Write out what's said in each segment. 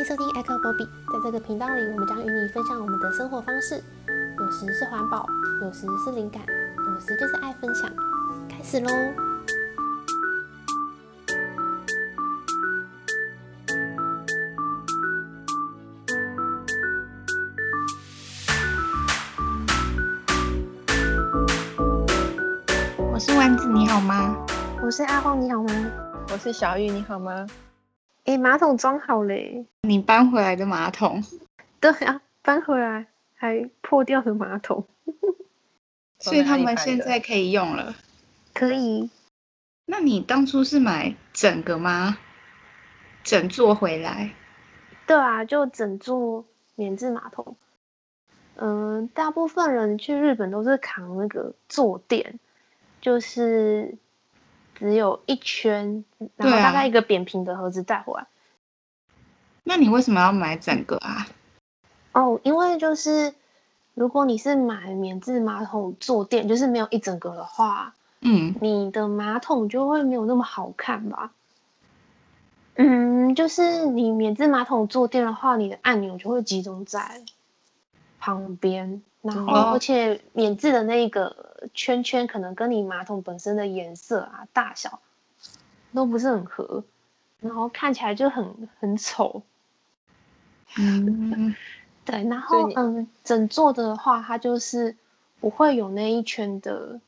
迎收听 Echo Bobby，在这个频道里，我们将与你分享我们的生活方式，有时是环保，有时是灵感，有时就是爱分享。开始喽！我是丸子，你好吗？我是阿荒，你好吗？我是小玉，你好吗？诶，马桶装好嘞！你搬回来的马桶？对啊，搬回来还破掉的马桶，所以他们现在可以用了。可以。那你当初是买整个吗？整座回来？对啊，就整座免治马桶。嗯、呃，大部分人去日本都是扛那个坐垫，就是。只有一圈，然后大概一个扁平的盒子带回来。那你为什么要买整个啊？哦，因为就是如果你是买免治马桶坐垫，就是没有一整个的话，嗯，你的马桶就会没有那么好看吧？嗯，就是你免治马桶坐垫的话，你的按钮就会集中在旁边。然后，而且免治的那个圈圈可能跟你马桶本身的颜色啊、大小都不是很合，然后看起来就很很丑。嗯，对。然后，嗯，整座的话，它就是不会有那一圈的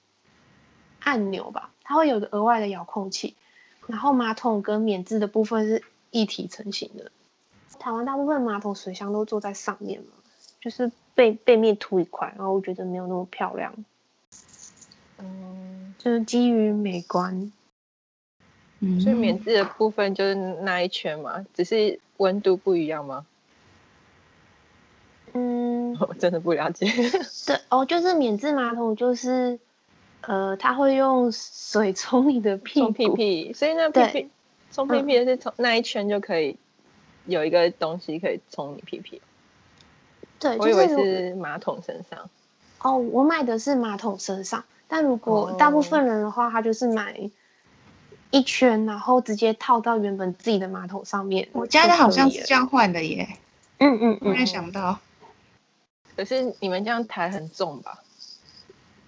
按钮吧？它会有个额外的遥控器。然后，马桶跟免治的部分是一体成型的。台湾大部分马桶水箱都坐在上面嘛，就是。背背面涂一块，然后我觉得没有那么漂亮。嗯，就是基于美观。嗯，所以免治的部分就是那一圈嘛，只是温度不一样吗？嗯，我真的不了解。对哦，就是免治马桶，就是呃，它会用水冲你的屁冲屁屁，所以那屁屁冲屁屁是从那一圈就可以有一个东西可以冲你屁屁。对，我以为是马桶身上。哦，我买的是马桶身上，但如果大部分人的话，他就是买一圈，然后直接套到原本自己的马桶上面。我家的好像是这样换的耶。嗯嗯，突然想到。可是你们这样抬很重吧？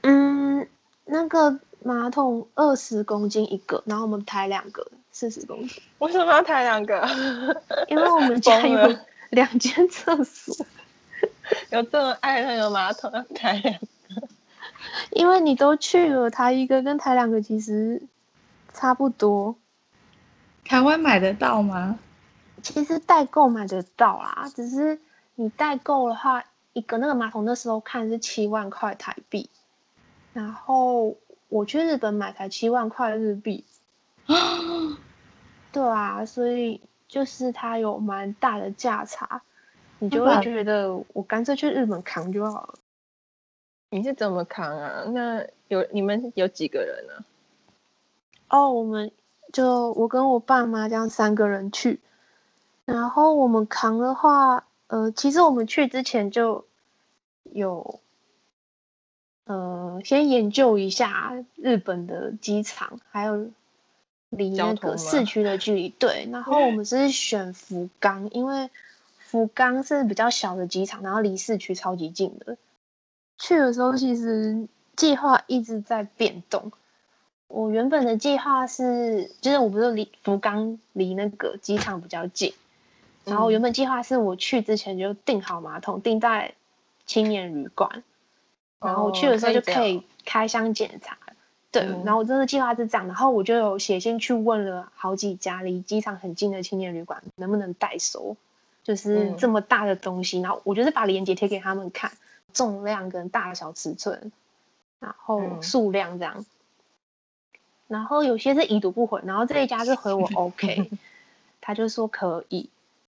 嗯，那个马桶二十公斤一个，然后我们抬两个，四十公斤。为什么要抬两个？因为我们家有两间厕所。有这么爱那个马桶要抬两个？因为你都去了，抬一个跟抬两个其实差不多。台湾买得到吗？其实代购买得到啦，只是你代购的话，一个那个马桶那时候看是七万块台币，然后我去日本买才七万块日币。对啊，所以就是它有蛮大的价差。你就会觉得我干脆去日本扛就好了。你是怎么扛啊？那有你们有几个人呢？哦，我们就我跟我爸妈这样三个人去。然后我们扛的话，呃，其实我们去之前就有，呃，先研究一下日本的机场，还有离那个市区的距离。对，然后我们是选福冈，因为。福冈是比较小的机场，然后离市区超级近的。去的时候其实计划一直在变动。我原本的计划是，就是我不是离福冈离那个机场比较近，然后原本计划是我去之前就订好马桶，订在青年旅馆，然后我去的时候就可以开箱检查。对，然后我真的计划是这样，然后我就有写信去问了好几家离机场很近的青年旅馆，能不能代收。就是这么大的东西，嗯、然后我就是把链接贴给他们看，重量跟大小尺寸，然后数量这样，嗯、然后有些是已读不回，然后这一家是回我 OK，他就说可以，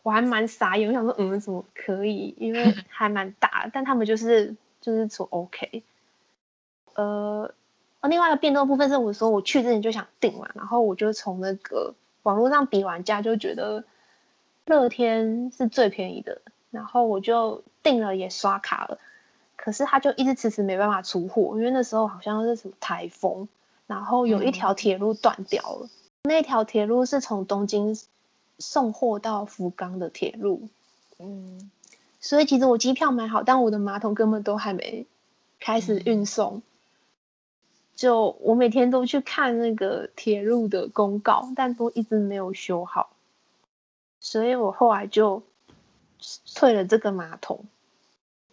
我还蛮傻眼，我想说嗯怎么可以，因为 还蛮大，但他们就是就是说 OK，呃，另外一个变动部分是我说我去之前就想订嘛，然后我就从那个网络上比完价就觉得。乐天是最便宜的，然后我就订了也刷卡了，可是他就一直迟迟没办法出货，因为那时候好像是什么台风，然后有一条铁路断掉了，嗯、那条铁路是从东京送货到福冈的铁路。嗯，所以其实我机票买好，但我的马桶根本都还没开始运送。嗯、就我每天都去看那个铁路的公告，但都一直没有修好。所以我后来就退了这个马桶，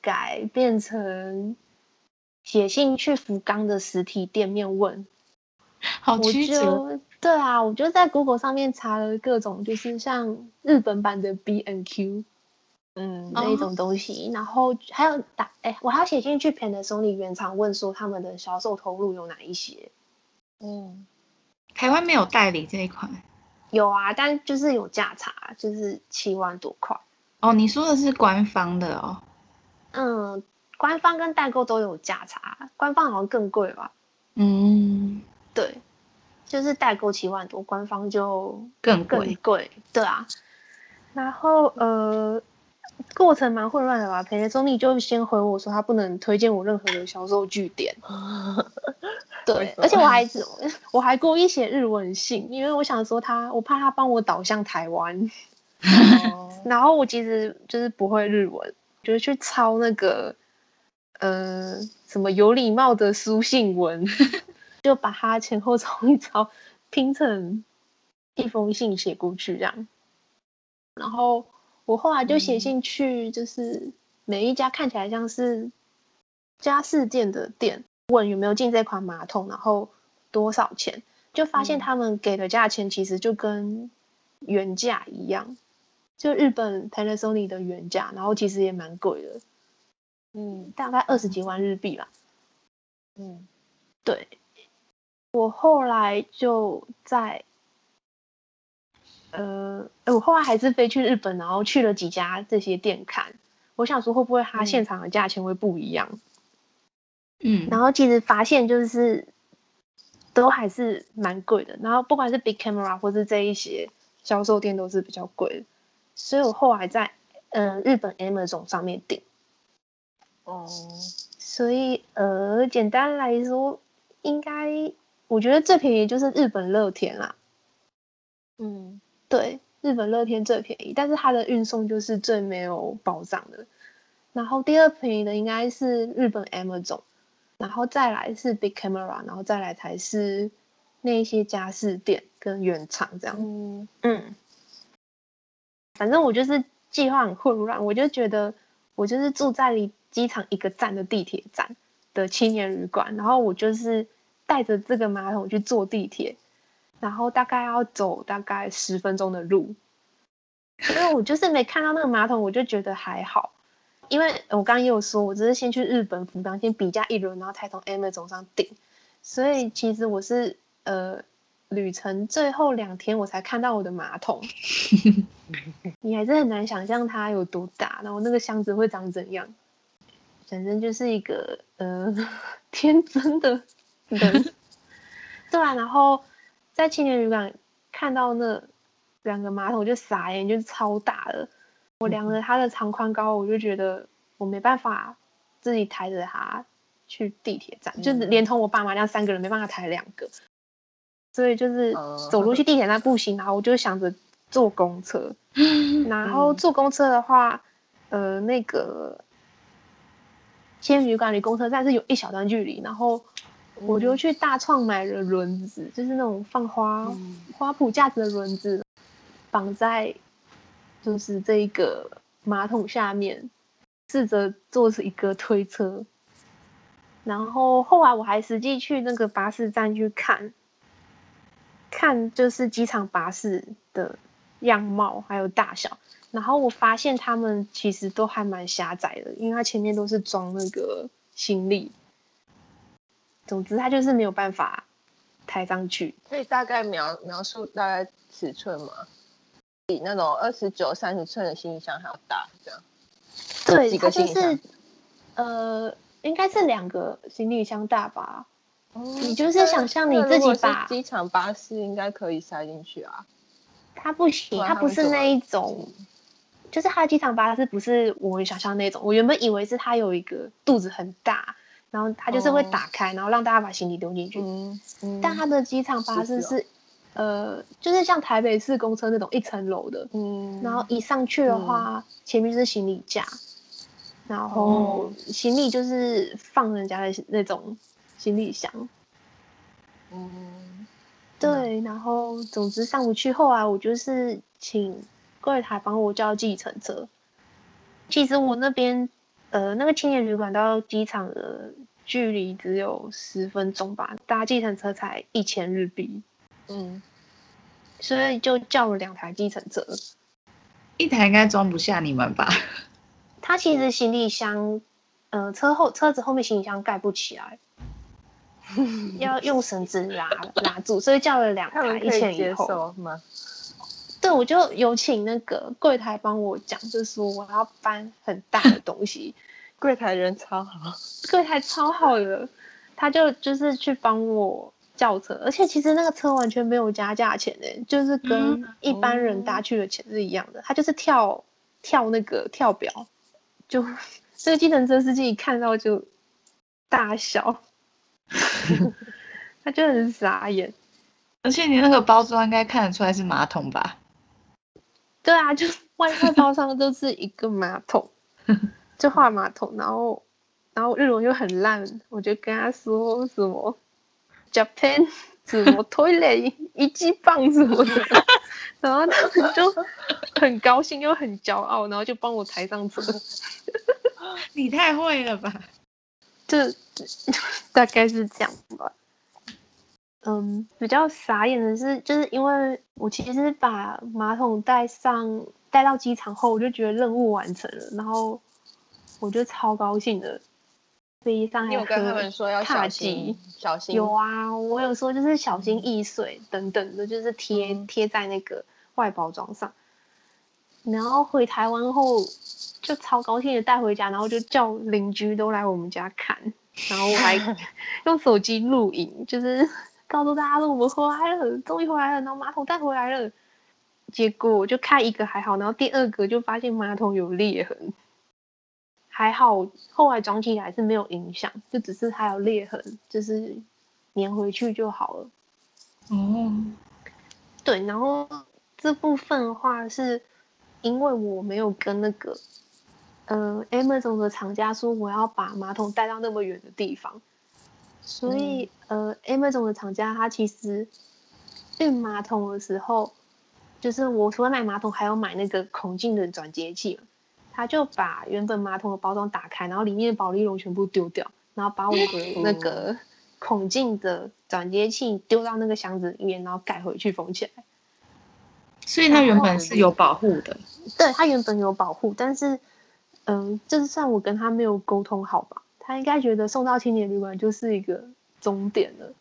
改变成写信去福冈的实体店面问。好曲折。对啊，我就在 Google 上面查了各种，就是像日本版的 B N Q，嗯，那一种东西。然后还有打，哎，我还要写信去 Panasonic 原厂问说他们的销售投入有哪一些。嗯，台湾没有代理这一款。有啊，但就是有价差，就是七万多块。哦，你说的是官方的哦。嗯，官方跟代购都有价差，官方好像更贵吧？嗯，对。就是代购七万多，官方就更更贵，对啊。然后呃，过程蛮混乱的吧？Panasonic 就先回我说他不能推荐我任何的销售据点。对，而且我还我还故意写日文信，因为我想说他，我怕他帮我导向台湾。然后我其实就是不会日文，就是去抄那个呃什么有礼貌的书信文。就把它前后抄一抄，拼成一封信写过去这样。然后我后来就写信去，就是每一家看起来像是家饰店的店，问有没有进这款马桶，然后多少钱，就发现他们给的价钱其实就跟原价一样，就日本 Panasonic 的原价，然后其实也蛮贵的，嗯，大概二十几万日币吧，嗯，对。我后来就在，呃，我后来还是飞去日本，然后去了几家这些店看。我想说会不会它现场的价钱会不一样？嗯，然后其实发现就是都还是蛮贵的。然后不管是 Big Camera 或是这一些销售店都是比较贵的，所以我后来在嗯、呃、日本 Amazon 上面订。哦，所以呃，简单来说应该。我觉得最便宜就是日本乐天啦，嗯，对，日本乐天最便宜，但是它的运送就是最没有保障的。然后第二便宜的应该是日本 Amazon，然后再来是 Big Camera，然后再来才是那些家饰店跟原厂这样。嗯嗯，反正我就是计划很混乱，我就觉得我就是住在离机场一个站的地铁站的青年旅馆，然后我就是。带着这个马桶去坐地铁，然后大概要走大概十分钟的路，因为我就是没看到那个马桶，我就觉得还好。因为我刚刚也有说，我只是先去日本福冈先比价一轮，然后才从 Amazon 上订，所以其实我是呃旅程最后两天我才看到我的马桶。你还是很难想象它有多大，然后那个箱子会长怎样。反正就是一个呃 天真的。对啊，然后在青年旅馆看到那两个马桶就傻眼，就是超大了。我量了它的长宽高，我就觉得我没办法自己抬着他去地铁站，嗯、就是连同我爸妈这样三个人没办法抬两个，所以就是走路去地铁站不行，然后我就想着坐公车。然后坐公车的话，呃，那个青年旅馆离公车站是有一小段距离，然后。我就去大创买了轮子，就是那种放花、嗯、花圃架子的轮子，绑在就是这一个马桶下面，试着做出一个推车。然后后来我还实际去那个巴士站去看，看就是机场巴士的样貌还有大小。然后我发现他们其实都还蛮狭窄的，因为它前面都是装那个行李。总之，它就是没有办法抬上去。可以大概描描述大概尺寸吗？比那种二十九、三十寸的行李箱还要大，这样。对，它就是呃，应该是两个行李箱大吧。哦。你就是想象你自己把机场巴士应该可以塞进去啊。它不行，它不是那一种，就是它的机场巴士不是我想象那种。我原本以为是它有一个肚子很大。然后它就是会打开，哦、然后让大家把行李丢进去。嗯嗯、但它的机场巴士是呃，就是像台北市公车那种一层楼的，嗯，然后一上去的话，嗯、前面就是行李架，然后行李就是放人家的那种行李箱，嗯，对，然后总之上不去，后来我就是请柜台帮我叫计程车。其实我那边呃那个青年旅馆到机场的距离只有十分钟吧，搭计程车才一千日币。嗯，所以就叫了两台计程车，一台应该装不下你们吧？他其实行李箱，呃，车后车子后面行李箱盖不起来，要用绳子拉拉住，所以叫了两台，一前一后吗。对，我就有请那个柜台帮我讲，就是说我要搬很大的东西，柜台人超好，柜台超好的，他就就是去帮我叫车，而且其实那个车完全没有加价钱诶，就是跟一般人搭去的钱是一样的，他就是跳跳那个跳表，就这个计程车司机一看到就大笑，他就很傻眼，而且你那个包装应该看得出来是马桶吧？对啊，就 外套包上都是一个马桶，就画马桶，然后然后日文又很烂，我就跟他说什么 Japan 什么 toilet 一级棒什么的，然后他们就很高兴又很骄傲，然后就帮我抬上车。你太会了吧？这 大概是这样吧。嗯，比较傻眼的是，就是因为我其实把马桶带上带到机场后，我就觉得任务完成了，然后我就超高兴的。飞机上还有跟他们说要小心，小心。有啊，我有说就是小心易碎等等的，就是贴贴在那个外包装上。然后回台湾后就超高兴的带回家，然后就叫邻居都来我们家看，然后我还 用手机录影，就是。告诉大家说我们回来了，终于回来了，然后马桶带回来了。结果我就看一个还好，然后第二个就发现马桶有裂痕，还好后来装起来是没有影响，就只是还有裂痕，就是粘回去就好了。哦，对，然后这部分的话是因为我没有跟那个呃 Amazon 的厂家说我要把马桶带到那么远的地方。所以，呃，Amazon 的厂家他其实运马桶的时候，就是我除了买马桶，还要买那个孔径的转接器，他就把原本马桶的包装打开，然后里面的保利龙全部丢掉，然后把我的 那个孔径的转接器丢到那个箱子里面，然后盖回去封起来。所以它原本是有保护的。对，它原本有保护，但是，嗯，就是算我跟他没有沟通好吧。他应该觉得送到青年旅馆就是一个终点了。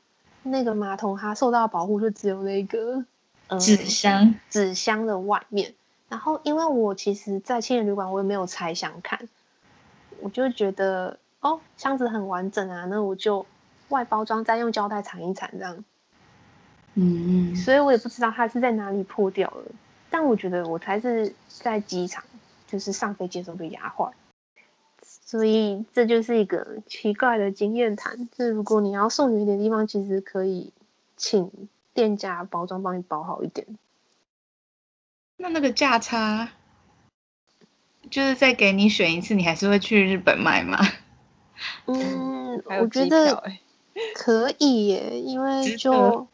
那个马桶它受到保护就只有那个纸箱，纸箱的外面。然后因为我其实，在青年旅馆我也没有拆箱看，我就觉得哦，箱子很完整啊，那我就外包装再用胶带缠一缠这样。嗯，所以我也不知道它是在哪里破掉了。但我觉得我才是在机场，就是上飞机的时候被压坏。所以这就是一个奇怪的经验谈。就是如果你要送远一点的地方，其实可以请店家包装帮你包好一点。那那个价差，就是再给你选一次，你还是会去日本买吗？嗯，我觉得可以耶，因为就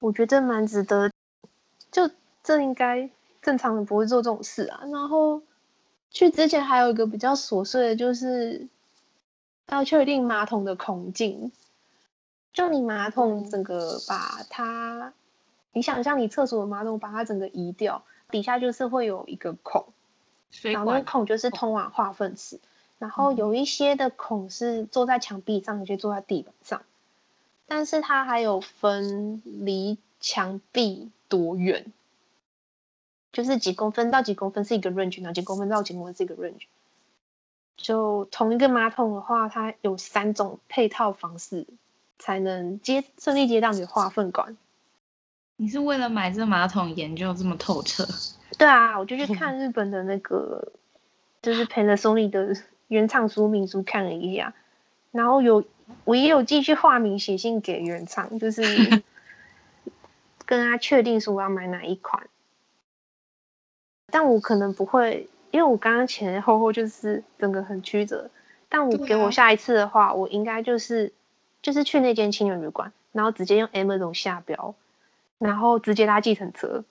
我觉得蛮值得。就这应该正常人不会做这种事啊。然后。去之前还有一个比较琐碎的，就是要确定马桶的孔径。就你马桶整个把它，你想象你厕所的马桶把它整个移掉，底下就是会有一个孔，然后那个孔就是通往化粪池。然后有一些的孔是坐在墙壁上，有些坐在地板上，但是它还有分离墙壁多远。就是几公分到几公分是一个 range，然后几公分到几公分是一个 range。就同一个马桶的话，它有三种配套方式才能接顺利接到你的化粪管。你是为了买这马桶研究这么透彻？对啊，我就去看日本的那个，就是 Panasonic 的原厂说明书看了一下，然后有我也有继续化名写信给原厂，就是。跟他确定说我要买哪一款，但我可能不会，因为我刚刚前前后后就是整个很曲折。但我给我下一次的话，啊、我应该就是就是去那间青年旅馆，然后直接用 Amazon 下标，然后直接拉计程车，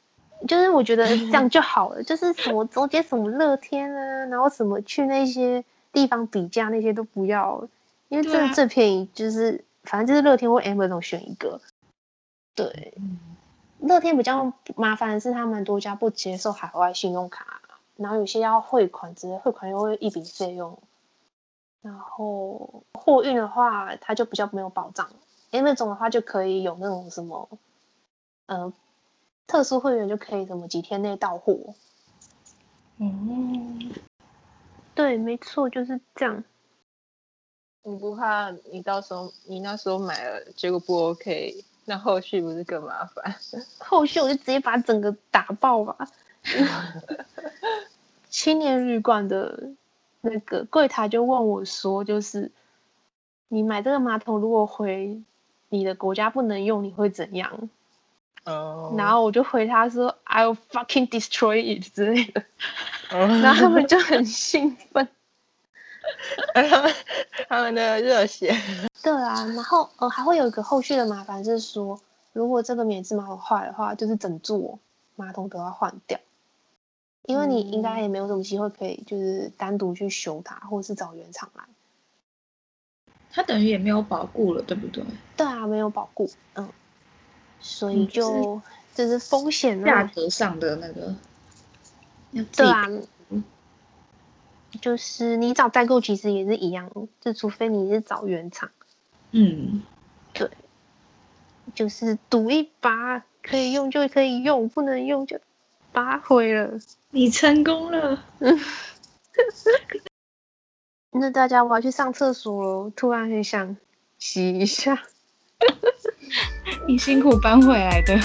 就是我觉得 这样就好了，就是什么中间什么乐天啊，然后什么去那些地方比价那些都不要，因为这最便宜就是反正就是乐天或 Amazon 选一个。对，乐天比较麻烦的是他们多家不接受海外信用卡，然后有些要汇款之类，汇款又会一笔费用。然后货运的话，它就比较没有保障。因为那种的话就可以有那种什么，呃，特殊会员就可以什么几天内到货。嗯，对，没错，就是这样。你不怕你到时候你那时候买了结果不 OK，那后续不是更麻烦？后续我就直接把整个打爆吧。青年旅馆的。那个柜台就问我说：“就是你买这个马桶，如果回你的国家不能用，你会怎样？”哦。Oh. 然后我就回他说：“I'll fucking destroy it” 之类的。Oh. 然后他们就很兴奋。他们他们的热血。对啊，然后呃还会有一个后续的麻烦是说，如果这个免治马桶坏的话，就是整座马桶都要换掉。因为你应该也没有什么机会可以，就是单独去修它，或者是找原厂来。它等于也没有保固了，对不对？对啊，没有保固，嗯，所以就这是风险价格上的那个。对啊，就是你找代购其实也是一样，就除非你是找原厂。嗯，对，就是赌一把，可以用就可以用，不能用就把毁了。你成功了，嗯，那大家我要去上厕所了，突然很想洗一下。你辛苦搬回来的。